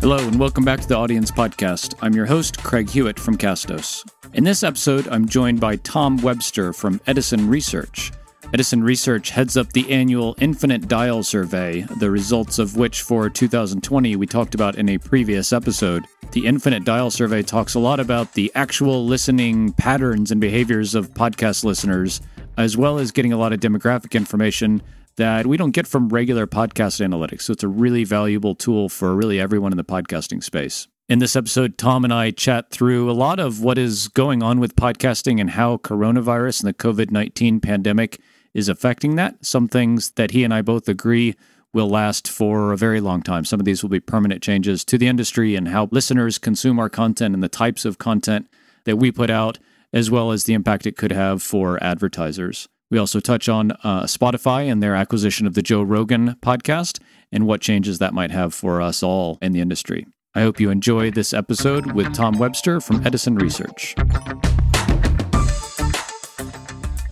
Hello, and welcome back to the Audience Podcast. I'm your host, Craig Hewitt from Castos. In this episode, I'm joined by Tom Webster from Edison Research. Edison Research heads up the annual Infinite Dial Survey, the results of which for 2020 we talked about in a previous episode. The Infinite Dial Survey talks a lot about the actual listening patterns and behaviors of podcast listeners, as well as getting a lot of demographic information that we don't get from regular podcast analytics. So it's a really valuable tool for really everyone in the podcasting space. In this episode, Tom and I chat through a lot of what is going on with podcasting and how coronavirus and the COVID 19 pandemic is affecting that. Some things that he and I both agree will last for a very long time. Some of these will be permanent changes to the industry and how listeners consume our content and the types of content that we put out, as well as the impact it could have for advertisers. We also touch on uh, Spotify and their acquisition of the Joe Rogan podcast and what changes that might have for us all in the industry. I hope you enjoy this episode with Tom Webster from Edison Research.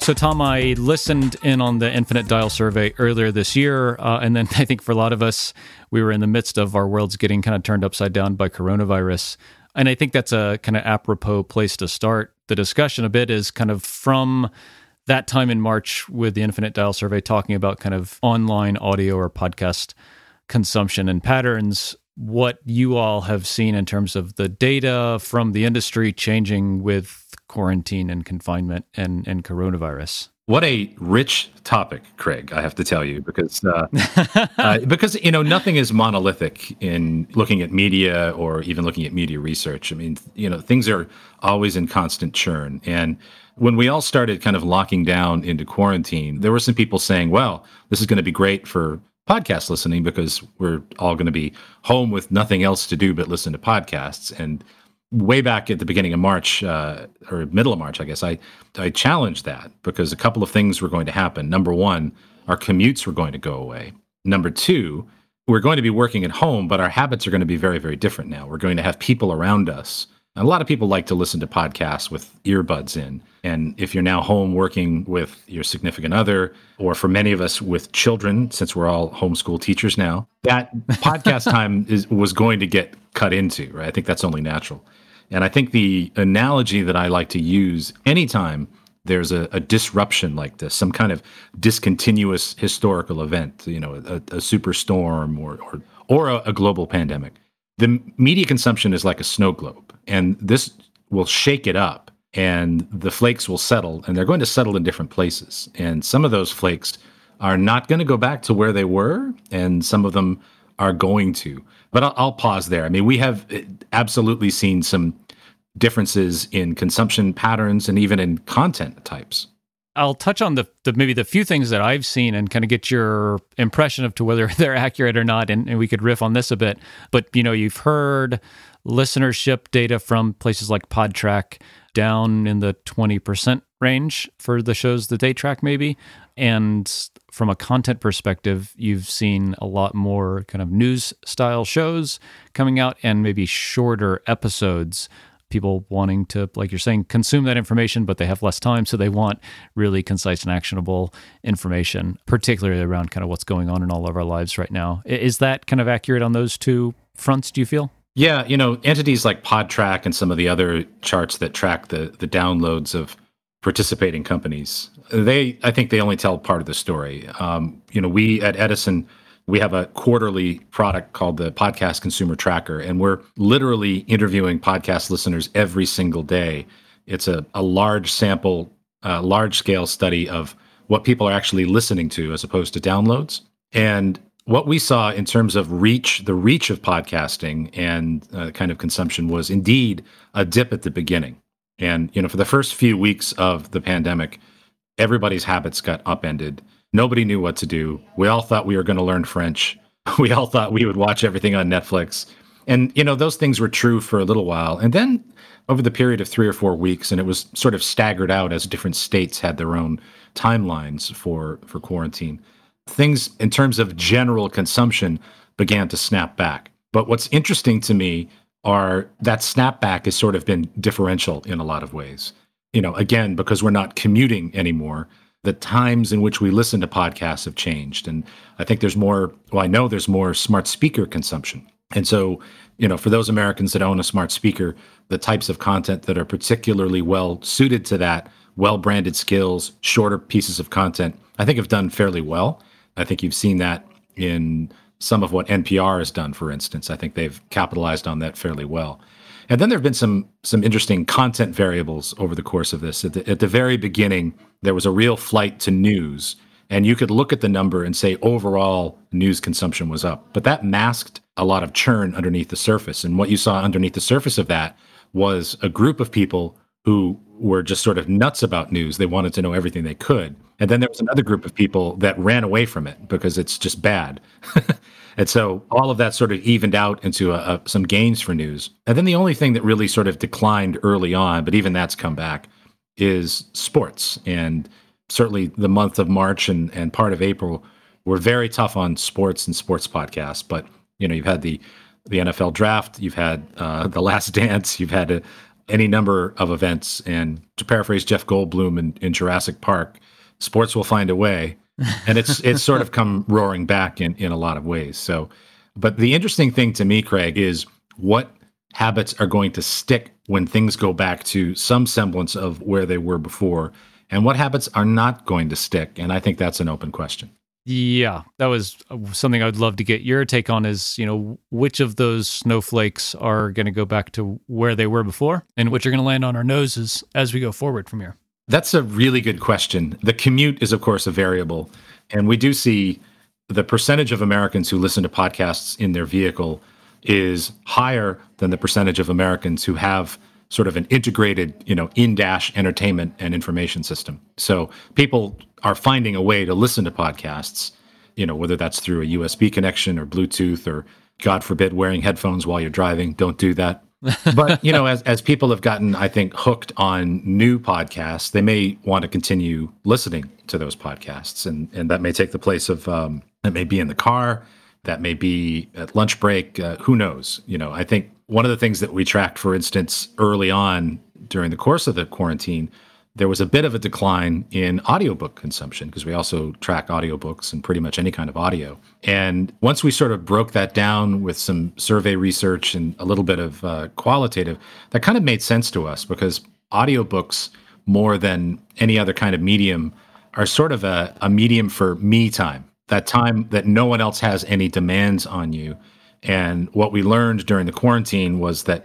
So, Tom, I listened in on the Infinite Dial survey earlier this year. Uh, and then I think for a lot of us, we were in the midst of our worlds getting kind of turned upside down by coronavirus. And I think that's a kind of apropos place to start the discussion a bit is kind of from that time in March with the Infinite Dial survey talking about kind of online audio or podcast consumption and patterns what you all have seen in terms of the data from the industry changing with quarantine and confinement and, and coronavirus. What a rich topic, Craig. I have to tell you because uh, uh, because you know nothing is monolithic in looking at media or even looking at media research. I mean, you know, things are always in constant churn. And when we all started kind of locking down into quarantine, there were some people saying, "Well, this is going to be great for podcast listening because we're all going to be home with nothing else to do but listen to podcasts. And way back at the beginning of March uh, or middle of March, I guess I I challenged that because a couple of things were going to happen. Number one, our commutes were going to go away. Number two, we're going to be working at home, but our habits are going to be very very different now. We're going to have people around us a lot of people like to listen to podcasts with earbuds in. And if you're now home working with your significant other, or for many of us with children, since we're all homeschool teachers now, that podcast time is, was going to get cut into, right? I think that's only natural. And I think the analogy that I like to use anytime there's a, a disruption like this, some kind of discontinuous historical event, you know, a, a superstorm or, or, or a, a global pandemic the media consumption is like a snow globe, and this will shake it up, and the flakes will settle, and they're going to settle in different places. And some of those flakes are not going to go back to where they were, and some of them are going to. But I'll, I'll pause there. I mean, we have eh, absolutely seen some differences in consumption patterns and even in content types. I'll touch on the, the, maybe the few things that I've seen and kind of get your impression of to whether they're accurate or not, and, and, we could riff on this a bit. But you know, you've heard listenership data from places like Podtrac down in the twenty percent range for the shows that they track, maybe. And from a content perspective, you've seen a lot more kind of news style shows coming out and maybe shorter episodes people wanting to, like you're saying, consume that information, but they have less time. So they want really concise and actionable information, particularly around kind of what's going on in all of our lives right now. Is that kind of accurate on those two fronts, do you feel? Yeah, you know, entities like Podtrac and some of the other charts that track the the downloads of participating companies, they I think they only tell part of the story. Um, you know, we at Edison we have a quarterly product called the Podcast Consumer Tracker, and we're literally interviewing podcast listeners every single day. It's a, a large sample, uh, large scale study of what people are actually listening to as opposed to downloads. And what we saw in terms of reach, the reach of podcasting and uh, kind of consumption was indeed a dip at the beginning. And, you know, for the first few weeks of the pandemic, everybody's habits got upended Nobody knew what to do. We all thought we were going to learn French. We all thought we would watch everything on Netflix. And, you know, those things were true for a little while. And then over the period of three or four weeks, and it was sort of staggered out as different states had their own timelines for, for quarantine, things in terms of general consumption began to snap back. But what's interesting to me are that snapback has sort of been differential in a lot of ways. You know, again, because we're not commuting anymore the times in which we listen to podcasts have changed. And I think there's more, well, I know there's more smart speaker consumption. And so, you know, for those Americans that own a smart speaker, the types of content that are particularly well suited to that, well branded skills, shorter pieces of content, I think have done fairly well. I think you've seen that in some of what NPR has done, for instance. I think they've capitalized on that fairly well. And then there have been some some interesting content variables over the course of this. At the, at the very beginning, there was a real flight to news, and you could look at the number and say overall news consumption was up, but that masked a lot of churn underneath the surface. And what you saw underneath the surface of that was a group of people who were just sort of nuts about news. They wanted to know everything they could. And then there was another group of people that ran away from it because it's just bad. And so all of that sort of evened out into a, a, some gains for news. And then the only thing that really sort of declined early on, but even that's come back, is sports. And certainly the month of March and, and part of April were very tough on sports and sports podcasts. But, you know, you've had the, the NFL draft, you've had uh, the last dance, you've had a, any number of events. And to paraphrase Jeff Goldblum in, in Jurassic Park, sports will find a way and it's it's sort of come roaring back in in a lot of ways. So, but the interesting thing to me, Craig, is what habits are going to stick when things go back to some semblance of where they were before, and what habits are not going to stick. And I think that's an open question. Yeah, that was uh, something I would love to get your take on is, you know, which of those snowflakes are going to go back to where they were before and which are going to land on our noses as we go forward from here. That's a really good question. The commute is, of course, a variable. And we do see the percentage of Americans who listen to podcasts in their vehicle is higher than the percentage of Americans who have sort of an integrated, you know, in-dash entertainment and information system. So people are finding a way to listen to podcasts, you know, whether that's through a USB connection or Bluetooth or God forbid wearing headphones while you're driving. Don't do that but you know, as as people have gotten, I think, hooked on new podcasts, they may want to continue listening to those podcasts, and and that may take the place of um, that may be in the car, that may be at lunch break. Uh, who knows? You know, I think one of the things that we tracked, for instance, early on during the course of the quarantine there was a bit of a decline in audiobook consumption because we also track audiobooks and pretty much any kind of audio. And once we sort of broke that down with some survey research and a little bit of uh, qualitative, that kind of made sense to us because audiobooks, more than any other kind of medium, are sort of a, a medium for me time, that time that no one else has any demands on you. And what we learned during the quarantine was that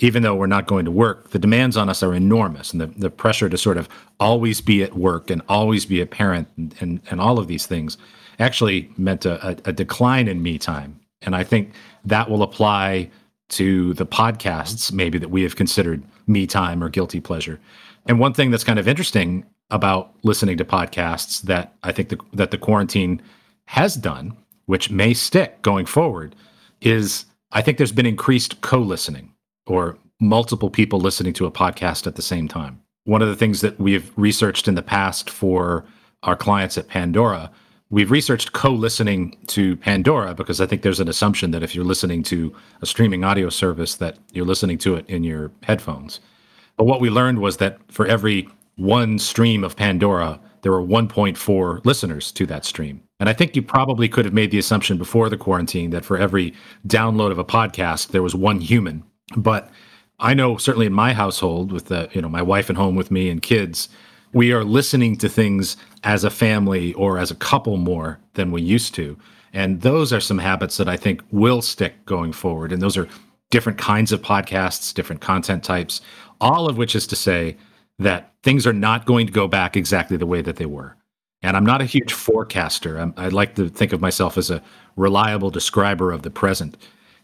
even though we're not going to work, the demands on us are enormous. And the, the pressure to sort of always be at work and always be a parent and, and, and all of these things actually meant a, a, decline in me time. And I think that will apply to the podcasts, maybe that we have considered me time or guilty pleasure. And one thing that's kind of interesting about listening to podcasts that I think the, that the quarantine has done, which may stick going forward, is I think there's been increased co listening or multiple people listening to a podcast at the same time. One of the things that we've researched in the past for our clients at Pandora, we've researched co listening to Pandora because I think there's an assumption that if you're listening to a streaming audio service, that you're listening to it in your headphones. But what we learned was that for every one stream of Pandora, there were 1.4 listeners to that stream. And I think you probably could have made the assumption before the quarantine that for every download of a podcast, there was one human but I know certainly in my household, with the you know my wife at home with me and kids, we are listening to things as a family or as a couple more than we used to. And those are some habits that I think will stick going forward. And those are different kinds of podcasts, different content types, all of which is to say that things are not going to go back exactly the way that they were. And I'm not a huge forecaster. I'm, I like to think of myself as a reliable describer of the present.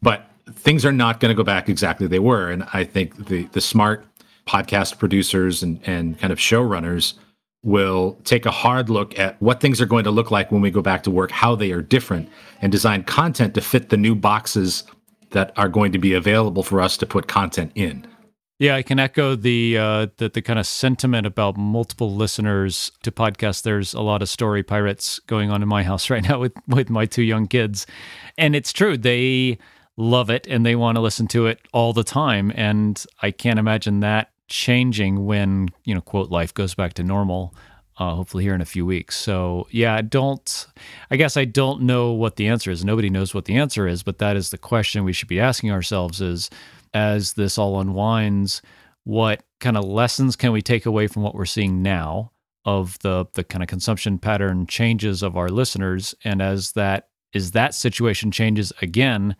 But things are not going to go back exactly they were. And I think the the smart podcast producers and, and kind of showrunners will take a hard look at what things are going to look like when we go back to work, how they are different, and design content to fit the new boxes that are going to be available for us to put content in. Yeah, I can echo the uh, the, the kind of sentiment about multiple listeners to podcasts. There's a lot of story pirates going on in my house right now with with my two young kids, and it's true. They love it and they want to listen to it all the time. And I can't imagine that changing when, you know, quote, life goes back to normal. uh, hopefully here in a few weeks. So yeah, I don't. I guess I don't know what the answer is. Nobody knows what the answer is, but that is the question we should be asking ourselves: is as this all unwinds, what kind of lessons can we take away from what we're seeing now of the the kind of consumption pattern changes of our listeners, and as that is that situation changes again,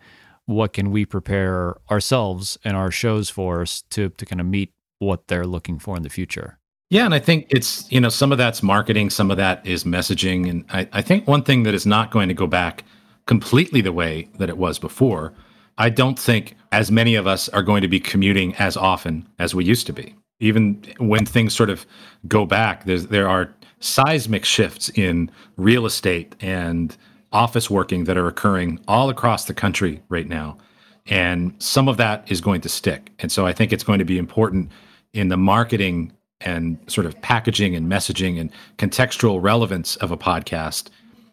what can we prepare ourselves and our shows for us to to kind of meet what they're looking for in the future? Yeah, and I think it's, you know, some of that's marketing, some of that is messaging. And I, I think one thing that is not going to go back completely the way that it was before, I don't think as many of us are going to be commuting as often as we used to be. Even when things sort of go back, there's, there are seismic shifts in real estate and office working that are occurring all across the country right now. And some of that is going to stick. And so I think it's going to be important in the marketing and sort of packaging and messaging and contextual relevance of a podcast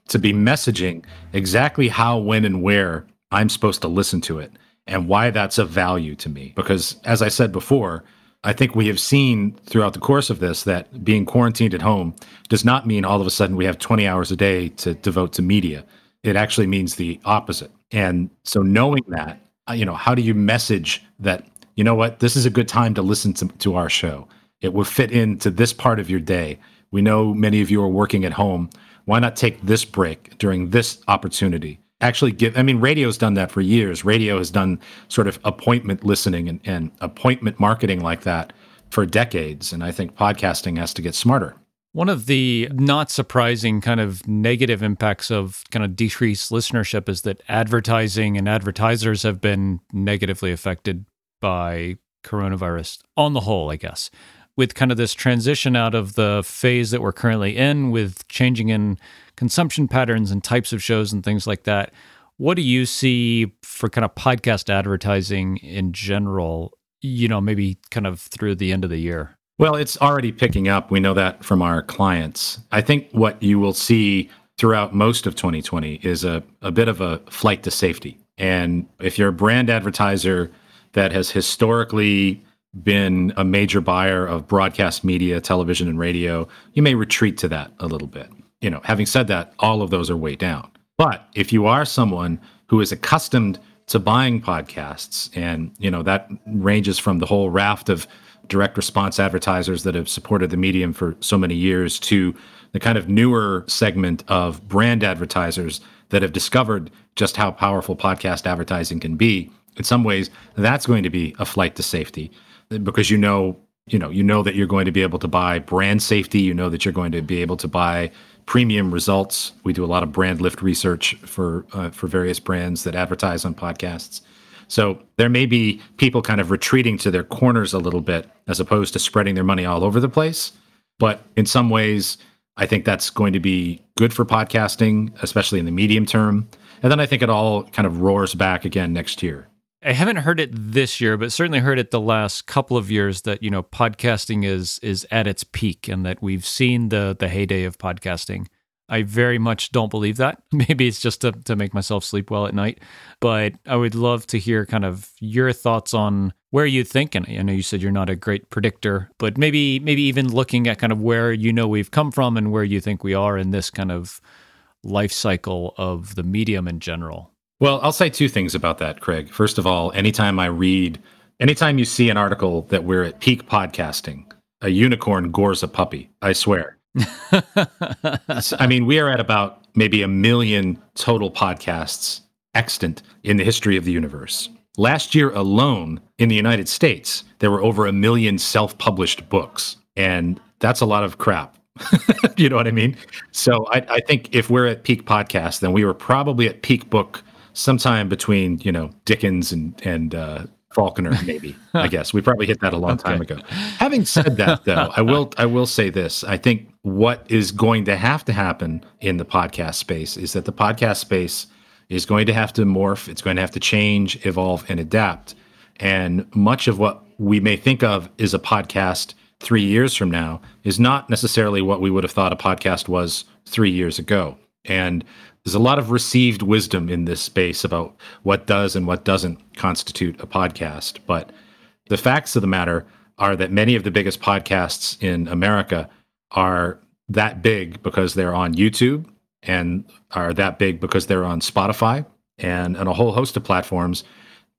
to be messaging exactly how, when, and where I'm supposed to listen to it and why that's of value to me. Because as I said before, I think we have seen throughout the course of this that being quarantined at home does not mean all of a sudden we have 20 hours a day to devote to media. It actually means the opposite. And so knowing that, uh, you know, how do you message that, you know what, this is a good time to listen to, to our show? It will fit into this part of your day. We know many of you are working at home. Why not take this break during this opportunity? Actually, give, I mean, radio's done that for years. Radio has done sort of appointment listening and, and appointment marketing like that for decades. And I think podcasting has to get smarter. One of the not surprising kind of negative impacts of kind of decreased listenership is that advertising and advertisers have been negatively affected by coronavirus on the whole, I guess with kind of this transition out of the phase that we're currently in with changing in consumption patterns and types of shows and things like that. What do you see for kind of podcast advertising in general you know maybe kind of through the end of the year? Well it's already picking up. We know that from our clients. I think what you will see throughout most of 2020 is a, a bit of a flight to safety. And if you're a brand advertiser that has historically been a major buyer of broadcast media, television, and radio, you may retreat to that a little bit. You know, having said that, all of those are way down. But if you are someone who is accustomed to buying podcasts, and you know that ranges from the whole raft of direct response advertisers that have supported the medium for so many years to the kind of newer segment of brand advertisers that have discovered just how powerful podcast advertising can be. In some ways, that's going to be a flight to safety because you know you know you know that you're going to be able to buy brand safety you know that you're going to be able to buy premium results. We do a lot of brand lift research for uh, for various brands that advertise on podcasts. So there may be people kind of retreating to their corners a little bit as opposed to spreading their money all over the place. But in some ways i think that's going to be good for podcasting especially in the medium term. And then i think it all kind of roars back again next year I haven't heard it this year, but certainly heard it the last couple of years that you know podcasting is is at its peak and that we've seen the the heyday of podcasting. I very much don't believe that. Maybe it's just to, to make myself sleep well at night. But I would love to hear kind of your thoughts on where you think, and I know you said you're not a great predictor, but maybe maybe even looking at kind of where you know we've come from and where you think we are in this kind of life cycle of the medium in general. Well, I'll say two things about that, Craig. First of all, anytime I read, anytime you see an article that we're at peak podcasting, a unicorn gores a puppy, I swear. I mean, we are at about maybe a million total podcasts extant in the history of the universe. Last year alone in the United States, there were over a million self published books. And that's a lot of crap. you know what I mean? So I, I, think if we're at peak podcast, then we were probably at peak book sometime between you know Dickens and and uh, Faulkner, maybe. I guess we probably hit that a long okay. time ago. Having said that, though, I will I will say this: I think what is going to have to happen in the podcast space is that the podcast space is going to have to morph. It's going to have to change, evolve, and adapt. And much of what we may think of as a podcast three years from now is not necessarily what we would have thought a podcast was three years ago. And there's a lot of received wisdom in this space about what does and what doesn't constitute a podcast. But the facts of the matter are that many of the biggest podcasts in America are that big because they're on YouTube and are that big because they're on Spotify and, and a whole host of platforms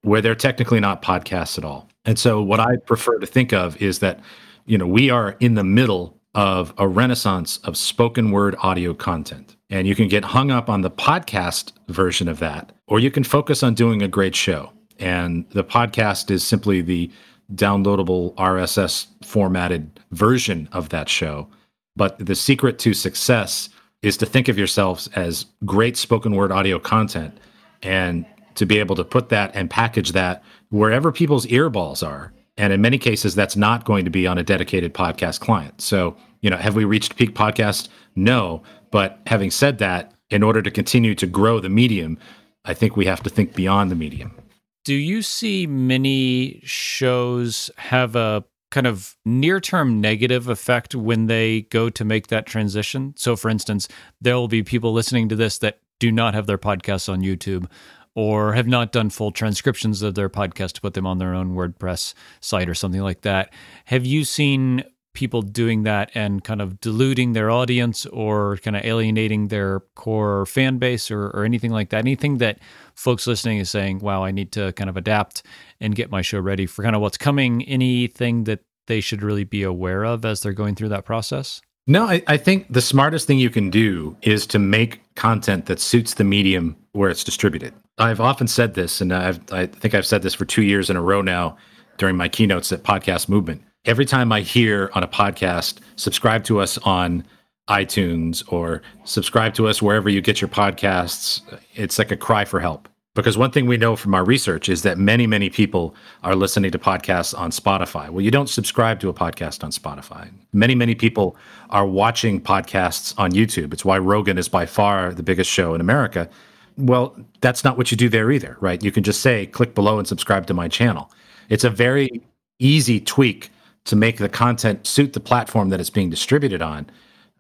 where they're technically not podcasts at all. And so what I prefer to think of is that, you know, we are in the middle of a renaissance of spoken word audio content. And you can get hung up on the podcast version of that, or you can focus on doing a great show. And the podcast is simply the downloadable RSS formatted version of that show. But the secret to success is to think of yourselves as great spoken word audio content and to be able to put that and package that wherever people's earballs are. And in many cases, that's not going to be on a dedicated podcast client. So, you know, have we reached peak podcast? No. But having said that, in order to continue to grow the medium, I think we have to think beyond the medium. Do you see many shows have a kind of near term negative effect when they go to make that transition? So, for instance, there will be people listening to this that do not have their podcasts on YouTube or have not done full transcriptions of their podcast to put them on their own WordPress site or something like that. Have you seen people doing that and kind of diluting their audience or kind of alienating their core fan base or, or anything like that? Anything that folks listening is saying, wow, I need to kind of adapt and get my show ready for kind of what's coming? Anything that they should really be aware of as they're going through that process? No, I, I think the smartest thing you can do is to make content that suits the medium where it's distributed. I've often said this, and I've, I think I've said this for two years in a row now during my keynotes at Podcast Movement every time I hear on a podcast, subscribe to us on iTunes or subscribe to us wherever you get your podcasts, it's like a cry for help. Because one thing we know from our research is that many, many people are listening to podcasts on Spotify. Well, you don't subscribe to a podcast on Spotify. Many, many people are watching podcasts on YouTube. It's why Rogan is by far the biggest show in America. Well, that's not what you do there either, right? You can just say, click below and subscribe to my channel. It's a very easy tweak to make the content suit the platform that it's being distributed on,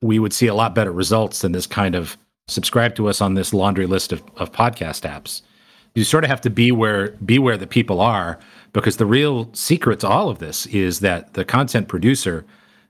we would see a lot better results than this kind of subscribe to us on this laundry list of, of podcast apps. You sort of have to be where be where the people are because the real secret to all of this is that the content producer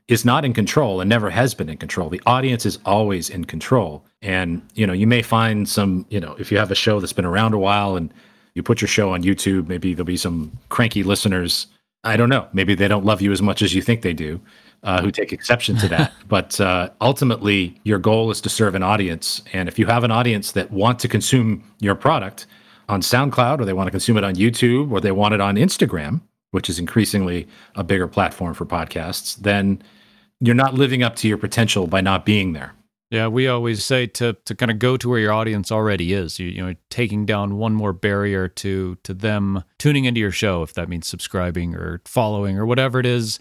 is not in control and never has been in control. The audience is always in control. And you know, you may find some, you know, if you have a show that's been around a while and you put your show on YouTube, maybe there'll be some cranky listeners I don't know. Maybe they don't love you as much as you think they do, uh, who take exception to that. but uh, ultimately, your goal is to serve an audience. And if you have an audience that want to consume your product on SoundCloud, or they want to consume it on YouTube, or they want it on Instagram, which is increasingly a bigger platform for podcasts, then you're not living up to your potential by not being there. Yeah, we always say to to kind of go to where your audience already is. You, you know, taking down one more barrier to to them tuning into your show, if that means subscribing or following or whatever it is.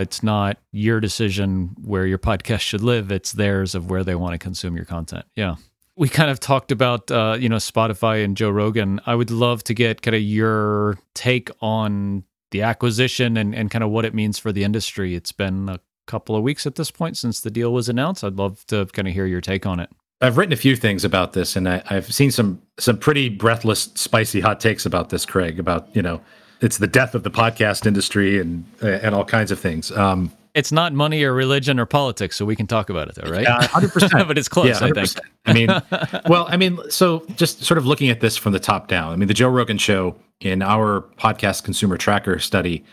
It's not your decision where your podcast should live. It's theirs of where they want to consume your content. Yeah. We kind of talked about, uh, you know, Spotify and Joe Rogan. I would love to get kind of your take on the acquisition and, and kind of what it means for the industry. It's been a couple of weeks at this point since the deal was announced. I'd love to kind of hear your take on it. I've written a few things about this, and I, have seen some some pretty breathless, spicy hot takes about this, Craig. About you know, it's the death of the podcast industry and and all kinds of things. Um, it's not money or religion or politics, so we can talk about it, though, right? Hundred percent. But it's close, yeah, I think. I mean, well, I mean, so just sort of looking at this from the top down. I mean, the Joe Rogan Show in our podcast consumer tracker study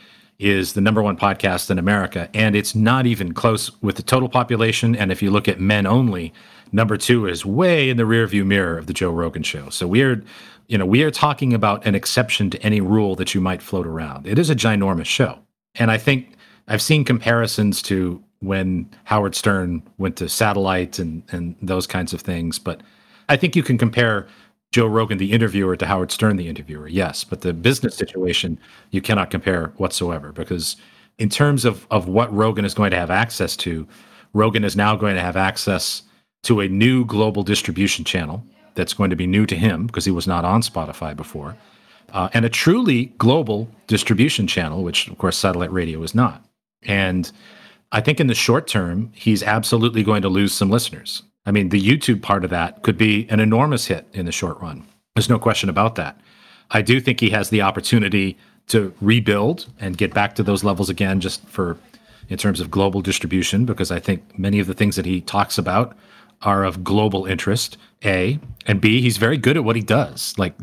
is the number one podcast in America, and it's not even close with the total population. And if you look at men only, number two is way in the rearview mirror of the Joe Rogan show. So we're, you know, we are talking about an exception to any rule that you might float around. It is a ginormous show, and I think I've seen comparisons to when Howard Stern went to satellite and and those kinds of things, but I think you can compare Joe Rogan, the interviewer, to Howard Stern, the interviewer. Yes, but the business situation you cannot compare whatsoever because, in terms of of what Rogan is going to have access to, Rogan is now going to have access to a new global distribution channel that's going to be new to him because he was not on Spotify before, uh, and a truly global distribution channel, which of course satellite radio is not. And I think in the short term, he's absolutely going to lose some listeners. I mean, the YouTube part of that could be an enormous hit in the short run. There's no question about that. I do think he has the opportunity to rebuild and get back to those levels again just for in terms of global distribution, because I think many of the things that he talks about are of global interest, A. And B, he's very good at what he does. Like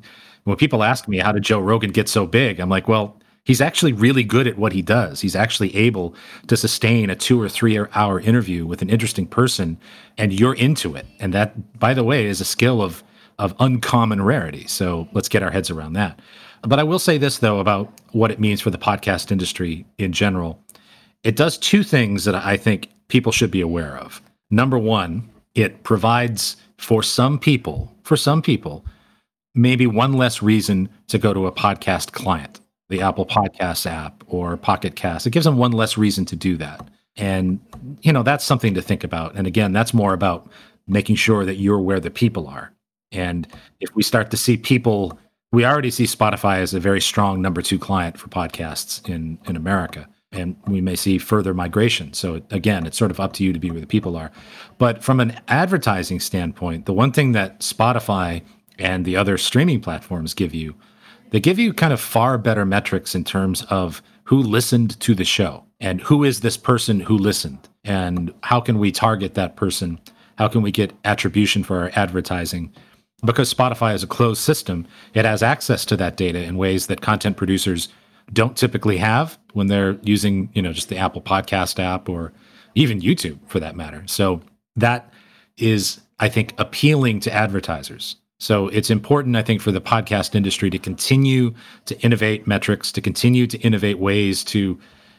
when people ask me, how did Joe Rogan get so big? I'm like, well, he's actually really good at what he does. He's actually able to sustain a two or three hour interview with an interesting person, and you're into it. And that, by the way, is a skill of of uncommon rarity. So let's get our heads around that. But I will say this though about what it means for the podcast industry in general. It does two things that I think people should be aware of. Number one, it provides for some people, for some people, maybe one less reason to go to a podcast client the Apple Podcasts app or Pocket Cast. It gives them one less reason to do that. And, you know, that's something to think about. And again, that's more about making sure that you're where the people are. And if we start to see people, we already see Spotify as a very strong number two client for podcasts in, in America. And we may see further migration. So, again, it's sort of up to you to be where the people are. But from an advertising standpoint, the one thing that Spotify and the other streaming platforms give you they give you kind of far better metrics in terms of who listened to the show and who is this person who listened and how can we target that person? How can we get attribution for our advertising? Because Spotify is a closed system, it has access to that data in ways that content producers don't typically have when they're using, you know, just the Apple Podcast app or even YouTube for that matter. So that is, I think, appealing to advertisers. So it's important, I think, for the podcast industry to continue to innovate metrics, to continue to innovate ways to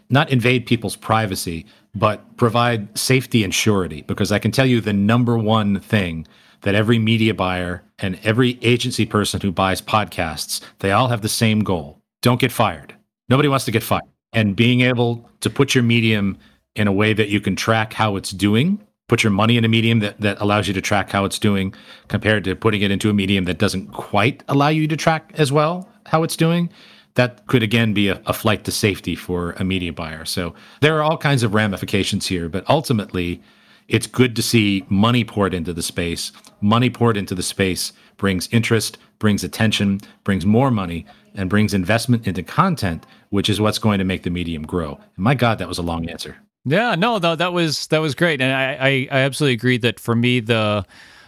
not invade people's privacy, but provide safety and surety. Because I can tell you the number one thing that every media buyer and every agency person who buys podcasts, they all have the same goal. Don't get fired. Nobody wants to get fired. And being able to put your medium in a way that you can track how it's doing put your money in a medium that, that allows you to track how it's doing compared to putting it into a medium that doesn't quite allow you to track as well how it's doing that could again be a, a, flight to safety for a media buyer. So there are all kinds of ramifications here but ultimately it's good to see money poured into the space. Money poured into the space brings interest brings attention brings more money and brings investment into content which is what's going to make the medium grow. And my god that was a long answer yeah, no, that that was that was great, and I, I, I absolutely agree that for me the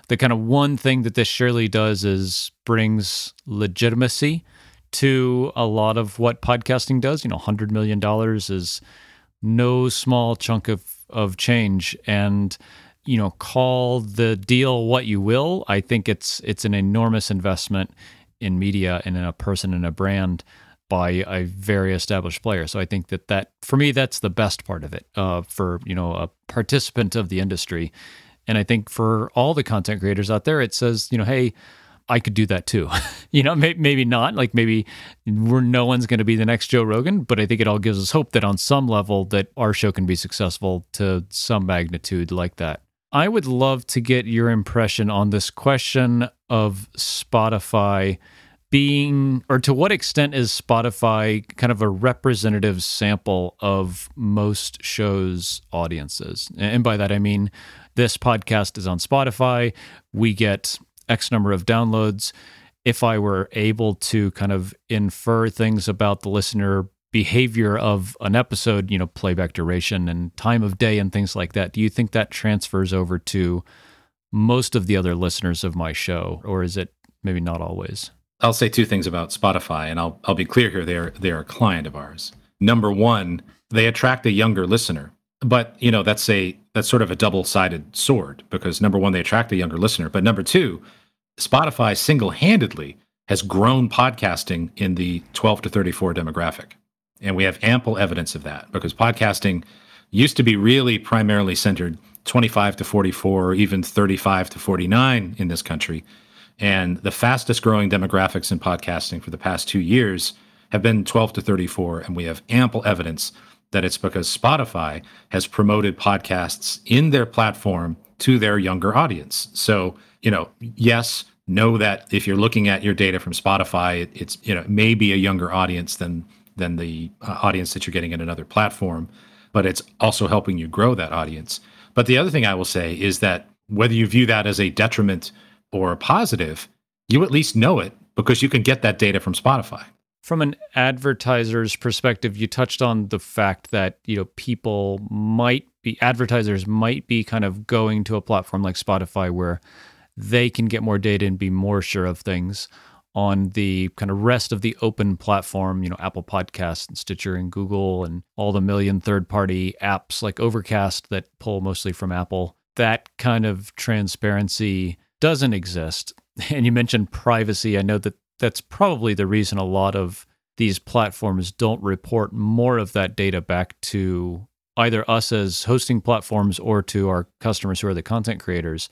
the kind of one thing that this surely does is brings legitimacy to a lot of what podcasting does. You know, hundred million dollars is no small chunk of of change, and you know, call the deal what you will. I think it's it's an enormous investment in media and in a person and a brand by a very established player. So I think that that for me that's the best part of it uh, for you know a participant of the industry. And I think for all the content creators out there, it says you know hey. I could do that too. you know, may, maybe not. Like maybe we're no one's going to be the next Joe Rogan, but I think it all gives us hope that on some level that our show can be successful to some magnitude like that. I would love to get your impression on this question of Spotify being, or to what extent is Spotify kind of a representative sample of most shows' audiences? And by that, I mean this podcast is on Spotify. We get X number of downloads. If I were able to kind of infer things about the listener behavior of an episode, you know, playback duration and time of day and things like that, do you think that transfers over to most of the other listeners of my show, or is it maybe not always? I'll say two things about Spotify, and I'll I'll be clear here. They're they're a client of ours. Number one, they attract a younger listener, but you know that's a that's sort of a double sided sword because number one, they attract a younger listener, but number two, Spotify single handedly has grown podcasting in the 12 to 34 demographic, and we have ample evidence of that because podcasting used to be really primarily centered 25 to 44 or even 35 to 49 in this country and the fastest growing demographics in podcasting for the past two years have been 12 to 34. And we have ample evidence that it's because Spotify has promoted podcasts in their platform to their younger audience. So, you know, yes, know that if you're looking at your data from Spotify, it's, you know, maybe a younger audience than than the uh, audience that you're getting in another platform, but it's also helping you grow that audience. But the other thing I will say is that whether you view that as a detriment or a positive, you at least know it because you can get that data from Spotify. from an advertiser's perspective, you touched on the fact that you know people might be advertisers might be kind of going to a platform like Spotify where they can get more data and be more sure of things. On the kind of rest of the open platform, you know, Apple Podcasts and Stitcher and Google and all the million third party apps like Overcast that pull mostly from Apple, that kind of transparency doesn't exist. And you mentioned privacy. I know that that's probably the reason a lot of these platforms don't report more of that data back to either us as hosting platforms or to our customers who are the content creators.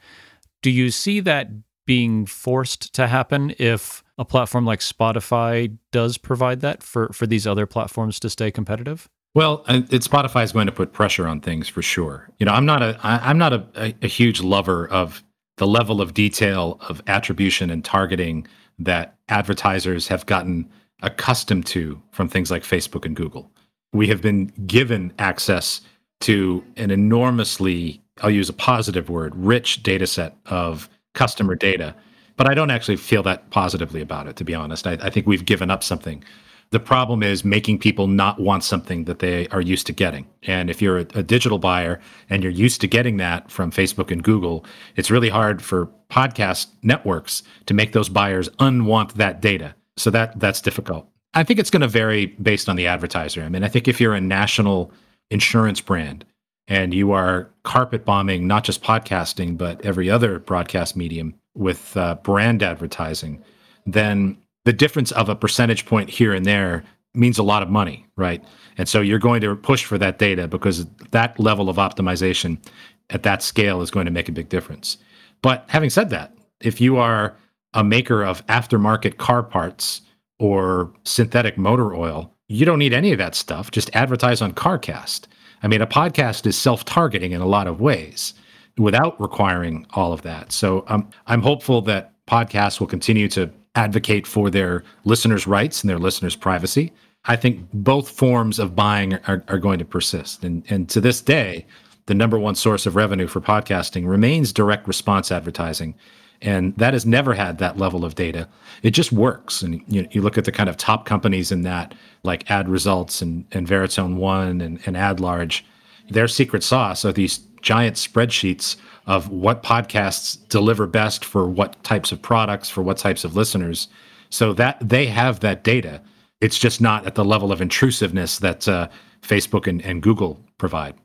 Do you see that being forced to happen if a platform like Spotify does provide that for, for these other platforms to stay competitive? Well, it, Spotify is going to put pressure on things for sure. You know, I'm not a I, I'm not a, a, a huge lover of the level of detail of attribution and targeting that advertisers have gotten accustomed to from things like Facebook and Google. We have been given access to an enormously, I'll use a positive word, rich data set of customer data. But I don't actually feel that positively about it, to be honest. I, I think we've given up something. The problem is making people not want something that they are used to getting. And if you're a, a digital buyer and you're used to getting that from Facebook and Google, it's really hard for podcast networks to make those buyers unwant that data. So that that's difficult. I think it's going to vary based on the advertiser. I mean, I think if you're a national insurance brand and you are carpet bombing not just podcasting but every other broadcast medium with uh, brand advertising, then the difference of a percentage point here and there means a lot of money, right? And so you're going to push for that data because that level of optimization at that scale is going to make a big difference. But having said that, if you are a maker of aftermarket car parts or synthetic motor oil, you don't need any of that stuff. Just advertise on CarCast. I mean, a podcast is self targeting in a lot of ways without requiring all of that. So um, I'm hopeful that podcasts will continue to advocate for their listeners' rights and their listeners' privacy. I think both forms of buying are, are going to persist. And, and to this day, the number one source of revenue for podcasting remains direct response advertising. And that has never had that level of data. It just works. And you, you look at the kind of top companies in that, like Ad Results and, and Veritone One and, and AdLarge, their secret sauce are these giant spreadsheets of what podcasts deliver best for what types of products, for what types of listeners. So that they have that data. It's just not at the level of intrusiveness that uh, Facebook and, and Google provide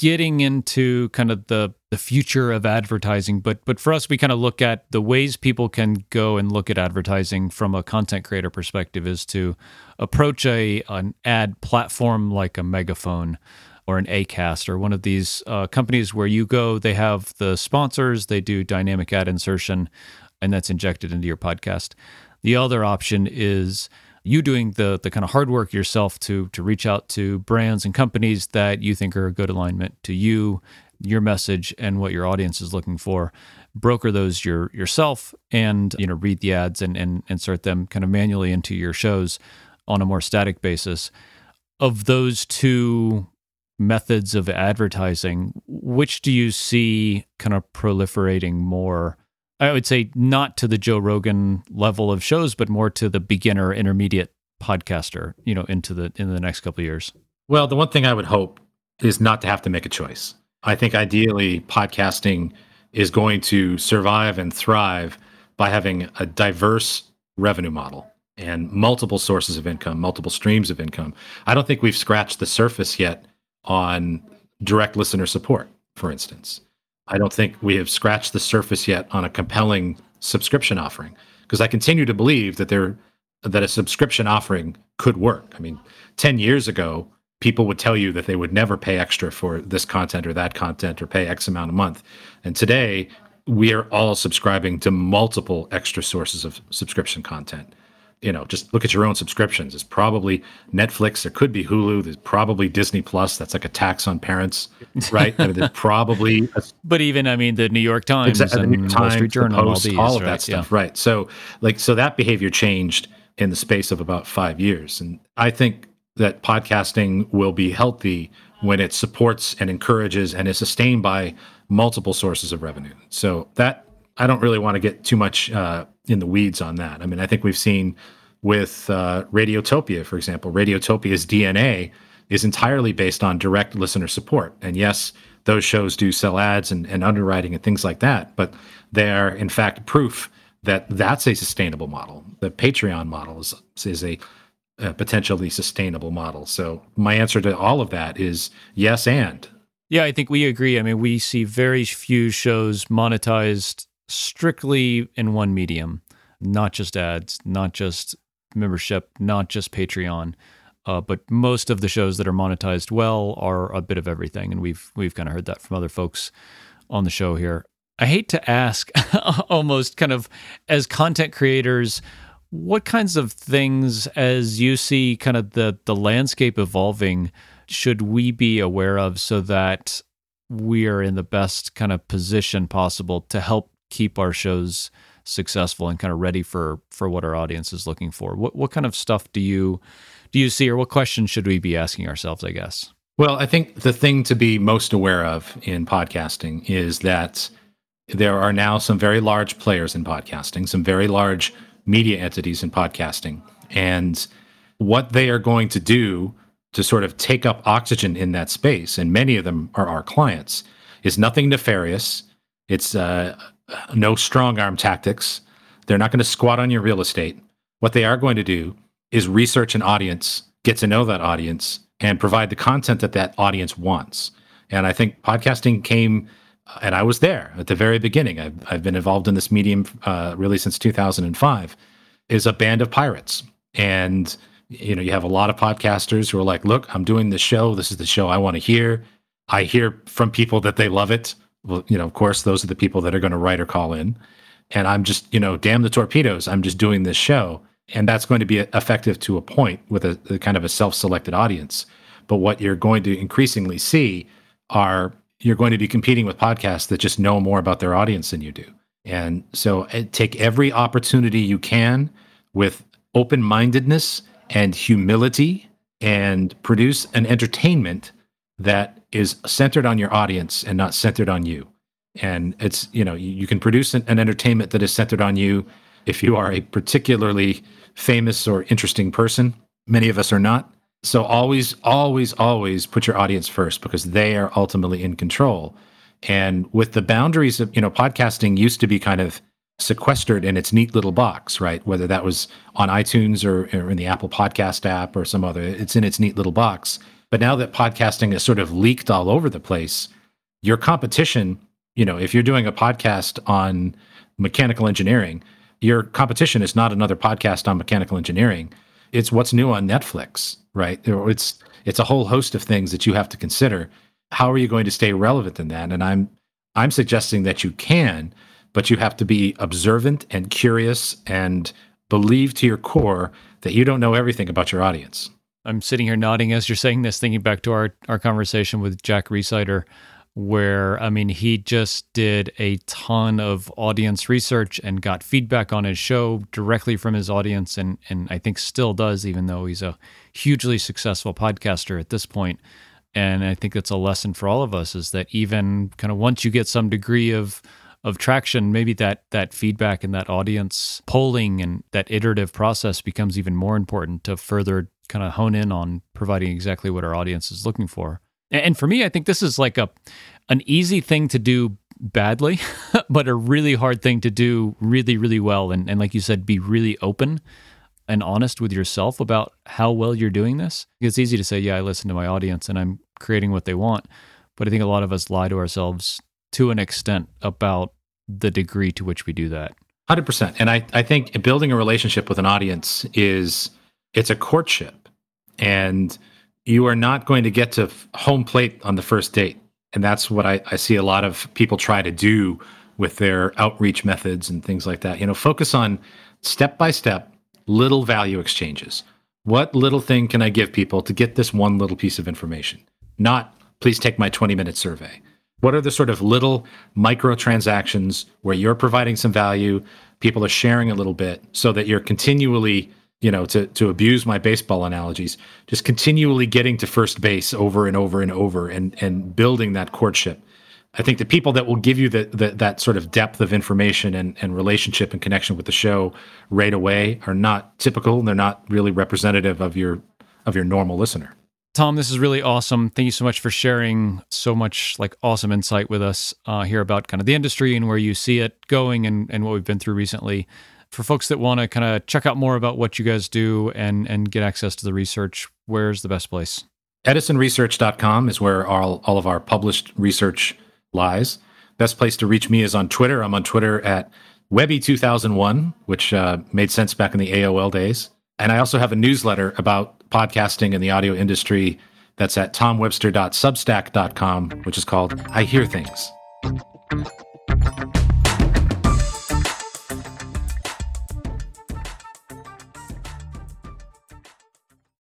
getting into kind of the the future of advertising but but for us we kind of look at the ways people can go and look at advertising from a content creator perspective is to approach a an ad platform like a megaphone or an Acast or one of these uh, companies where you go they have the sponsors they do dynamic ad insertion and that's injected into your podcast the other option is you doing the the kind of hard work yourself to to reach out to brands and companies that you think are a good alignment to you, your message, and what your audience is looking for. Broker those your yourself, and you know read the ads and and insert them kind of manually into your shows on a more static basis. Of those two methods of advertising, which do you see kind of proliferating more I would say not to the Joe Rogan level of shows, but more to the beginner, intermediate podcaster, you know, into the in the next couple years. Well, the one thing I would hope is not to have to make a choice. I think ideally podcasting is going to survive and thrive by having a diverse revenue model and multiple sources of income, multiple streams of income. I don't think we've scratched the surface yet on direct listener support, for instance. I don't think we have scratched the surface yet on a compelling subscription offering because I continue to believe that there that a subscription offering could work. I mean, 10 years ago, people would tell you that they would never pay extra for this content or that content or pay X amount a month. And today, we are all subscribing to multiple extra sources of subscription content you know, just look at your own subscriptions. It's probably Netflix. There could be Hulu. There's probably Disney Plus. That's like a tax on parents, right? I mean, there's probably. A, but even, I mean, the New York Times, exactly, and the New York Times, Wall Street Journal, Post, all, these, all of right? that stuff, yeah. right? So, like, so that behavior changed in the space of about five years, and I think that podcasting will be healthy when it supports and encourages and is sustained by multiple sources of revenue. So that I don't really want to get too much uh, in the weeds on that. I mean, I think we've seen with uh, Radiotopia, for example. Radiotopia's DNA is entirely based on direct listener support. And yes, those shows do sell ads and, and underwriting and things like that, but they are, in fact, proof that that's a sustainable model. The Patreon model is, is a, a potentially sustainable model. So my answer to all of that is yes and. Yeah, I think we agree. I mean, we see very few shows monetized strictly in one medium, not just ads, not just membership, not just Patreon. Uh, but most of the shows that are monetized well are a bit of everything, and we've we've kind of heard that from other folks on the show here. I hate to ask, almost kind of as content creators, what kinds of things, as you see kind of the the landscape evolving, should we be aware of so that we are in the best kind of position possible to help keep our shows successful and kind of ready for for what our audience is looking for? What what kind of stuff do you do you see, or what questions should we be asking ourselves? I guess. Well, I think the thing to be most aware of in podcasting is that there are now some very large players in podcasting, some very large media entities in podcasting, and what they are going to do to sort of take up oxygen in that space, and many of them are our clients, is nothing nefarious. It's uh, no strong arm tactics. They're not going to squat on your real estate. What they are going to do is research an audience, get to know that audience, and provide the content that that audience wants. And I think podcasting came, and I was there at the very beginning. I've, I've been involved in this medium uh, really since 2005. Is a band of pirates, and you know you have a lot of podcasters who are like, "Look, I'm doing this show. This is the show I want to hear. I hear from people that they love it. Well, you know, of course, those are the people that are going to write or call in. And I'm just, you know, damn the torpedoes. I'm just doing this show and that's going to be effective to a point with a, a kind of a self-selected audience but what you're going to increasingly see are you're going to be competing with podcasts that just know more about their audience than you do and so eh, take every opportunity you can with open-mindedness and humility and produce an entertainment that is centered on your audience and not centered on you and it's you know you, can produce an, an entertainment that is centered on you if you are a particularly famous or interesting person. Many of us are not. So always, always, always put your audience first because they are ultimately in control. And with the boundaries of, you know, podcasting used to be kind of sequestered in its neat little box, right? Whether that was on iTunes or, or in the Apple Podcast app or some other, it's in its neat little box. But now that podcasting is sort of leaked all over the place, your competition, you know, if you're doing a podcast on mechanical engineering, your competition is not another podcast on mechanical engineering. It's what's new on Netflix, right? It's it's a whole host of things that you have to consider. How are you going to stay relevant in that? And I'm I'm suggesting that you can, but you have to be observant and curious and believe to your core that you don't know everything about your audience. I'm sitting here nodding as you're saying this, thinking back to our, our conversation with Jack Rhysider where I mean he just did a ton of audience research and got feedback on his show directly from his audience and and I think still does even though he's a hugely successful podcaster at this point. point and I think that's a lesson for all of us is that even kind of once you get some degree of of traction maybe that that feedback and that audience polling and that iterative process becomes even more important to further kind of hone in on providing exactly what our audience is looking for and for me, I think this is like a an easy thing to do badly, but a really hard thing to do really, really well. And, and like you said, be really open and honest with yourself about how well you're doing this. It's easy to say, yeah, I listen to my audience and I'm creating what they want. But I think a lot of us lie to ourselves to an extent about the degree to which we do that. 100%. And I, I think building a relationship with an audience is, it's a courtship. And you are not going to get to home plate on the first date. And that's what I, I see a lot of people try to do with their outreach methods and things like that. You know, focus on step by step, little value exchanges. What little thing can I give people to get this one little piece of information? Not, please take my 20 minute survey. What are the sort of little micro transactions where you're providing some value, people are sharing a little bit so that you're continually you know, to to abuse my baseball analogies, just continually getting to first base over and over and over and and building that courtship. I think the people that will give you the, the, that sort of depth of information and, and relationship and connection with the show right away are not typical and they're not really representative of your of your normal listener. Tom, this is really awesome. Thank you so much for sharing so much like awesome insight with us uh, here about kind of the industry and where you see it going and, and what we've been through recently. For folks that want to kind of check out more about what you guys do and and get access to the research, where's the best place? EdisonResearch.com is where all, all of our published research lies. Best place to reach me is on Twitter. I'm on Twitter at Webby2001, which uh, made sense back in the AOL days. And I also have a newsletter about podcasting and the audio industry that's at tomwebster.substack.com, which is called I Hear Things.